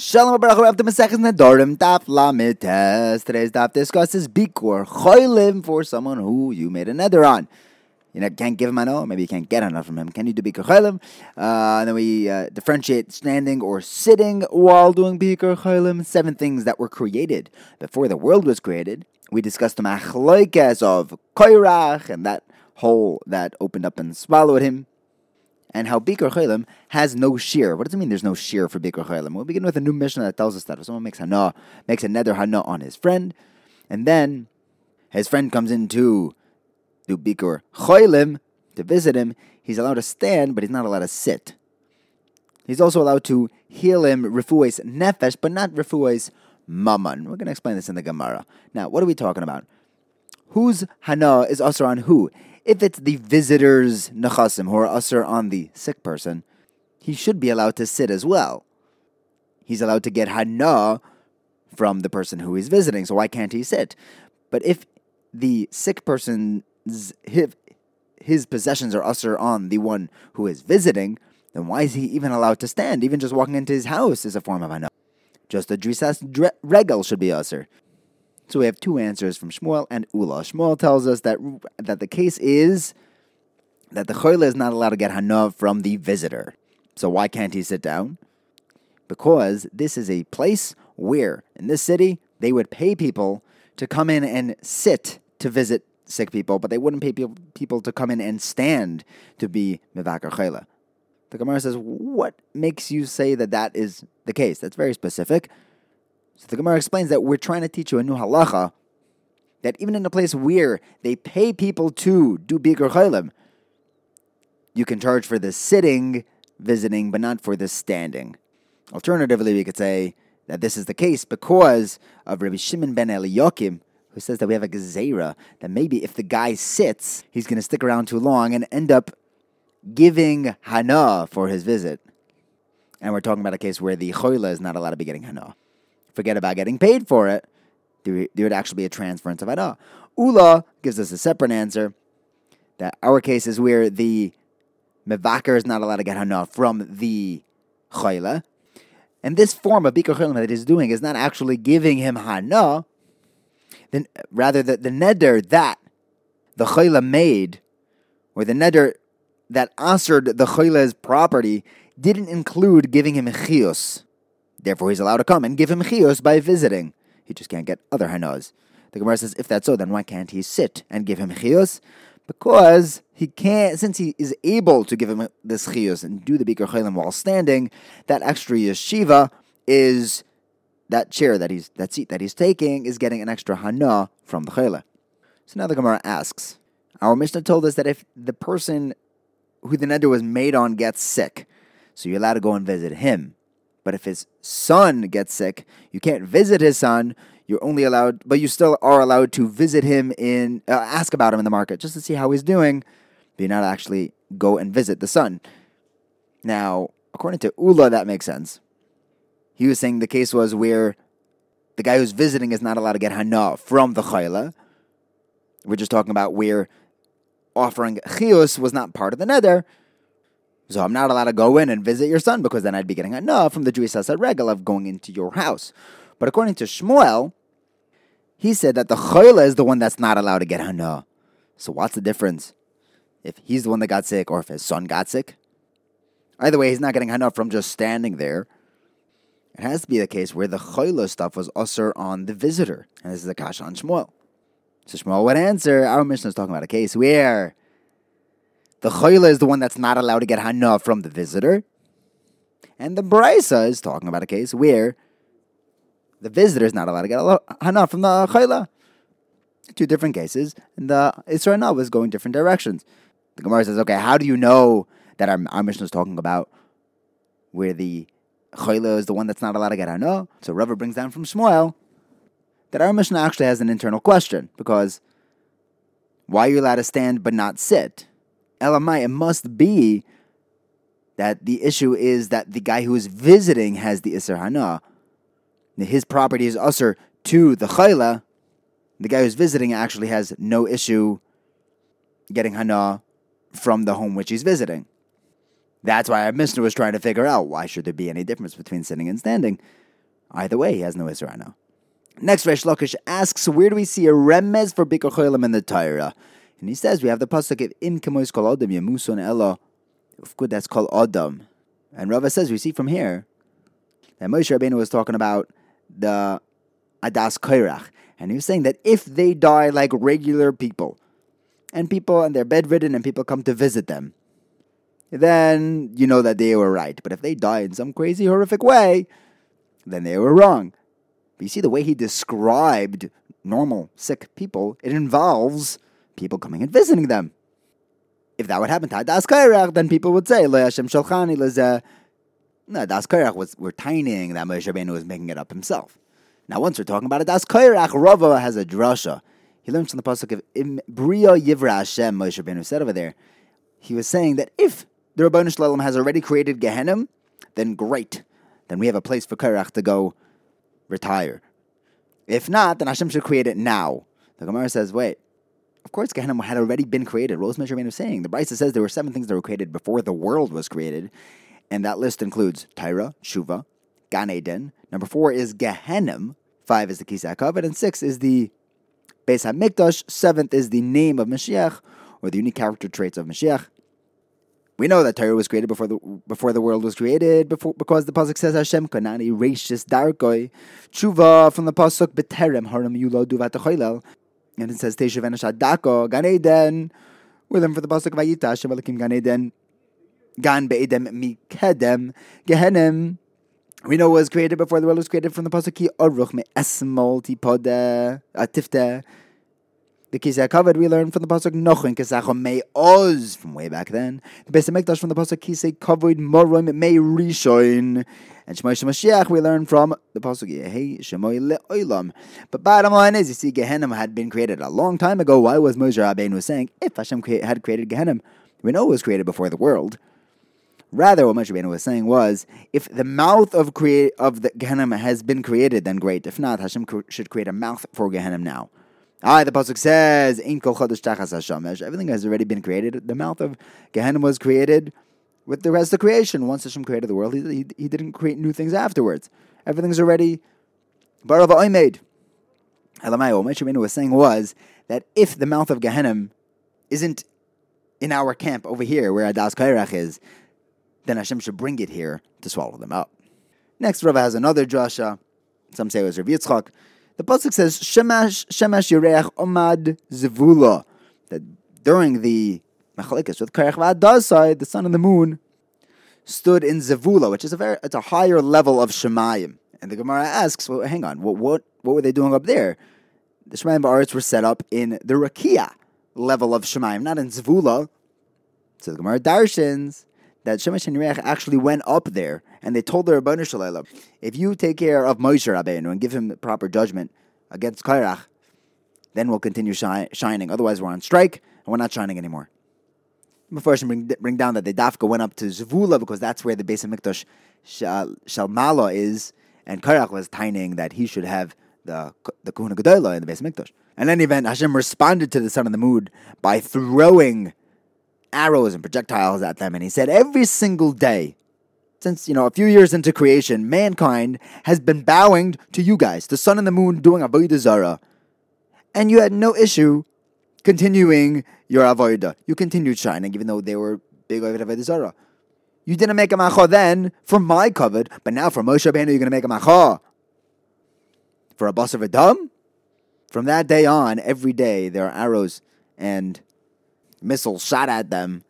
Shalom Baruch Hu to Masechus Nedarim Daf Lamites. Today's daf discusses bikur choilim for someone who you made a neder on. You know, can't give him an maybe you can't get enough from him. Can you do bikur choilim? Uh, then we uh, differentiate standing or sitting while doing bikur choilim. Seven things that were created before the world was created. We discussed the machloikas of koirach and that hole that opened up and swallowed him and how Bikr Chaylim has no shear. What does it mean there's no shear for Bikr Chaylim? We'll begin with a new Mishnah that tells us that if someone makes hana, makes a neder hana on his friend, and then his friend comes in to do Bikr Chaylim, to visit him, he's allowed to stand, but he's not allowed to sit. He's also allowed to heal him refues nefesh, but not refues mammon. We're going to explain this in the Gemara. Now, what are we talking about? Whose hana is also on who? If it's the visitor's nechasim who are usher on the sick person, he should be allowed to sit as well. He's allowed to get hana from the person who he's visiting, so why can't he sit? But if the sick person's his, his possessions are usher on the one who is visiting, then why is he even allowed to stand? Even just walking into his house is a form of hana. Just a drisas regel should be usher. So we have two answers from Shmuel and Ula. Shmuel tells us that that the case is that the choyle is not allowed to get hanav from the visitor. So why can't he sit down? Because this is a place where in this city they would pay people to come in and sit to visit sick people, but they wouldn't pay people to come in and stand to be mivakar choyle. The Gemara says, "What makes you say that that is the case? That's very specific." So the Gemara explains that we're trying to teach you a new halacha that even in a place where they pay people to do bikur chaylim, you can charge for the sitting visiting, but not for the standing. Alternatively, we could say that this is the case because of Rabbi Shimon ben Eliyakim, who says that we have a gezerah that maybe if the guy sits, he's going to stick around too long and end up giving hana for his visit. And we're talking about a case where the choila is not allowed to be getting hana forget about getting paid for it, there, would actually be a transference of Ada. Ah, Ula gives us a separate answer that our case is where the Mevaker is not allowed to get Hana from the Chayla. And this form of Bikar Chayla that he's doing is not actually giving him Hana, then rather the, the neder that the Chayla made, or the neder that answered the Chayla's property, didn't include giving him Chios. Therefore, he's allowed to come and give him chios by visiting. He just can't get other hanas. The Gemara says, if that's so, then why can't he sit and give him chios? Because he can't, since he is able to give him this chios and do the bikar chaylim while standing, that extra yeshiva is that chair that he's that seat that he's taking is getting an extra hana from the chayla. So now the Gemara asks, our Mishnah told us that if the person who the neder was made on gets sick, so you're allowed to go and visit him. But if his son gets sick, you can't visit his son. You're only allowed, but you still are allowed to visit him in, uh, ask about him in the market just to see how he's doing. But you're not actually go and visit the son. Now, according to Ula, that makes sense. He was saying the case was where the guy who's visiting is not allowed to get hana from the chayla. We're just talking about where offering chios was not part of the neder, so I'm not allowed to go in and visit your son because then I'd be getting enough from the drisas regel of going into your house. But according to Shmuel, he said that the chayla is the one that's not allowed to get hana. So what's the difference? If he's the one that got sick or if his son got sick? Either way, he's not getting hana from just standing there. It has to be the case where the chayla stuff was usher on the visitor. And this is a kasha on Shmuel. So Shmuel would answer, our mission is talking about a case where the chayla is the one that's not allowed to get hana from the visitor. And the brisa is talking about a case where the visitor is not allowed to get hana from the chayla. Two different cases, and the Israel was going different directions. The Gemara says, okay, how do you know that our, our Mishnah is talking about where the chayla is the one that's not allowed to get hana? So Rava brings down from Shmuel that our Mishnah actually has an internal question because why are you allowed to stand but not sit? Elamai, it must be that the issue is that the guy who is visiting has the Isser Hana. His property is Usr to the Chayla. The guy who's visiting actually has no issue getting Hana from the home which he's visiting. That's why our Mishnah was trying to figure out why should there be any difference between sitting and standing. Either way, he has no Isser Hana. Next, Resh Lakish asks, where do we see a remez for Bikkur Cholim in the Torah? And he says, we have the pasuk of Im Kemois Kol Adam Yemuson Ella. Of course, that's called Adam. And Rava says, we see from here that Moshe Rabbeinu was talking about the Adas Kairach. And he was saying that if they die like regular people, and people and they're bedridden and people come to visit them, then you know that they were right. But if they die in some crazy, horrific way, then they were wrong. But you see, the way he described normal sick people, it involves people coming and visiting them. If that would happen Das Kairach, then people would say, Le Hashem Shalchani Lezeh. No, Das Kairach was, we're tinying that Moshe Rabbeinu was making it up himself. Now, once we're talking about it, Das Kairach, Rava has a drasha. He learns from the pasuk of Bria Yivra Hashem, Moshe Rabbeinu said over there. He was saying that if the Ribbono Shel Olam has already created Gehenim, then great. Then we have a place for Kairach to go retire. If not, then Hashem should create it now. The Gemara says, wait, of course Gehenna had already been created. Rose was saying. The Brisa says there were seven things that were created before the world was created. And that list includes Torah, Shuva, Gan Eden. Number four is Gehenim. Five is the Kisei HaKavod. And six is the Beis HaMikdash. Seventh is the name of Mashiach, or the unique character traits of Mashiach. We know that Torah was created before the before the world was created, before because the pasuk says Hashem kanani reishis darkoi tshuva from the pasuk beterem haram yulo duvat and it says teshuv enashadako gan eden. We learn for the pasuk vayita Hashem elikim gan eden gan beedem mikedem gehenem. We know was created before the world was created from the pasuk ki oruch me esmol tipode uh, atifte the Kisei HaKavod we learn from the pasuk Nochin Kesacho May Oz from way back then. The Beis from the pasuk Kisei Kavod Morim May Rishon. And Shemay Mashiach we learn from the pasuk Yehi Shemoy Le'olam. But bottom line is, you see, Gehenna had been created a long time ago. Why was Moshe Rabbeinu saying if Hashem had created Gehenna? We know it was created before the world. Rather, what Moshe Rabbeinu was saying was, if the mouth of of the Gehenna has been created, then great. If not, Hashem should create a mouth for Gehenna now. Ah, the pasuk says, "Ein kol chodesh tachas hashamesh." Everything has already been created. The mouth of Gehenna was created with the rest of creation. Once Hashem created the world, he, he, he didn't create new things afterwards. Everything's already barava oimed. Elamai, what Moshe was saying was that if the mouth of Gehenna isn't in our camp over here, where Adas Kairach is, then Hashem should bring it here to swallow them up. Next, Rava has another drasha. Some say it was Rav Yitzchak. The pasuk says Shemash Shemash Yereach Omad Zevula that during the Machalikas with Karech V'Adasai, the sun and the moon stood in Zevula, which is a very it's a higher level of Shemayim. And the Gemara asks, well, hang on, what what what were they doing up there? The Shemayim Ba'aretz were set up in the Rakia level of Shemayim, not in Zvula. So the Gemara darshins that Shemesh and Reach actually went up there and they told the Ribbono Shel Olam, if you take care of Moshe Rabbeinu and give him proper judgment against Kairach, then we'll continue shi- shining. Otherwise, we're on strike and we're not shining anymore. Before I bring, bring down that the Dafka went up to Zvula because that's where the base of Hamikdash Shalmala is, and Kairach was tining that he should have the the Kahuna Gedola in the base of Hamikdash. In any event, Hashem responded to the sun and the moon by throwing arrows and projectiles at them. And he said, every single day, since, you know, a few years into creation, mankind has been bowing to you guys, the sun and the moon, doing Avodah Zarah. And you had no issue continuing your Avodah. You continued shining, even though they were big Avodah Zarah. You didn't make a macha then for my kavod, but now for Moshe Rabbeinu, you're going to make a macha. For a bus of a dumb? From that day on, every day, there are arrows and missiles shot at them.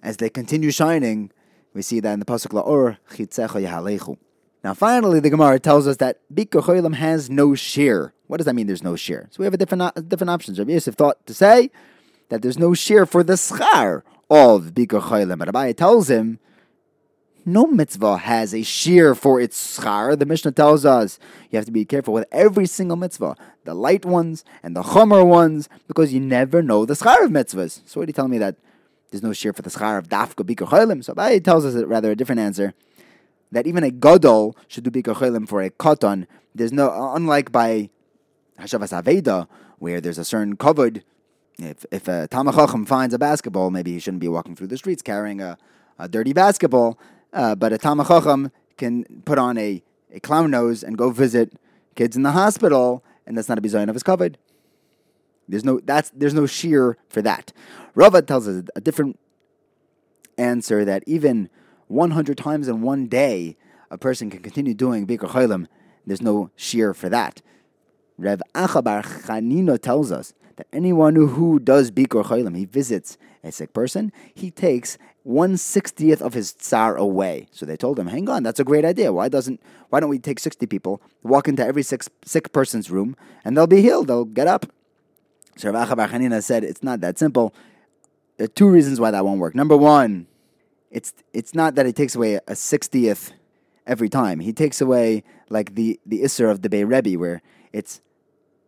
As they continue shining, we see that in the pasuk la'or chitzecha. Now, finally, the Gemara tells us that Bikkur Cholim has no shear. What does that mean? There's no shear. So we have a different uh, different options. Rabbi Yosef thought to say that there's no shear for the schar of Bikkur but Abaye tells him no mitzvah has a shear for its schar. The Mishnah tells us you have to be careful with every single mitzvah, the light ones and the chomer ones, because you never know the schar of mitzvahs. So what are you telling me that there's no shear for the schar of dafka bikkur cholim? So Abaye tells us rather a different answer. That even a gadol should do bikkur cholim for a katan. There's no, unlike by hashavas aveda, where there's a certain kavod. If if a tamachachim finds a basketball, maybe he shouldn't be walking through the streets carrying a, a dirty basketball. Uh, but a Tamachacham can put on a a clown nose and go visit kids in the hospital, and that's not a bizayon of his kavod. There's no that's there's no shear for that. Rava tells us a different answer that even 100 times in one day, a person can continue doing Bikur Cholim. There's no shear for that. Rev Achabar Chanina tells us that anyone who does Bikur Cholim, he visits a sick person, he takes one sixtieth of his tsar away. So they told him, "Hang on, that's a great idea. Why doesn't? Why don't we take sixty people, walk into every sick, sick person's room, and they'll be healed. They'll get up." So Rav Achabar Chanina said, "It's not that simple. There are two reasons why that won't work. Number one, it's it's not that he takes away a sixtieth every time. He takes away like the the isser of the Bay Rebbe, where it's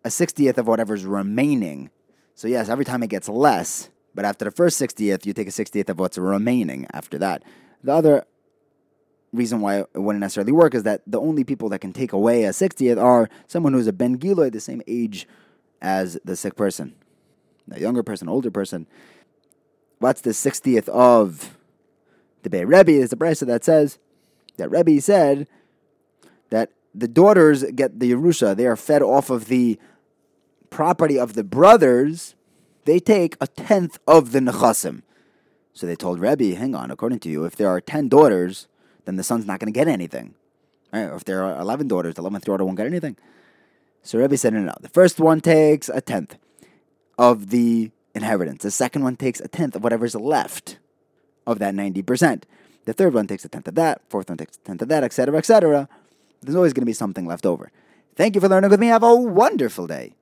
a sixtieth of whatever's remaining. So yes, every time it gets less, but after the first sixtieth, you take a sixtieth of what's remaining after that. The other reason why it wouldn't necessarily work is that the only people that can take away a sixtieth are someone who's a Ben Giloy, the same age as the sick person, a younger person, older person. What's the sixtieth of the Bay Rebbe? Is a brisa that says that Rebbe said that the daughters get the Yerusha, they are fed off of the property of the brothers, they take a tenth of the Nechasim. So they told Rebbe, hang on, according to you, if there are 10 daughters, then the son's not going to get anything. Right? Or if there are 11 daughters, the 11th daughter won't get anything. So Rebbe said, no, no, the first one takes a tenth of the inheritance. The second one takes a tenth of whatever's left of that 90%. The third one takes a tenth of that, fourth one takes a tenth of that, etc., etc. There's always going to be something left over. Thank you for learning with me. Have a wonderful day.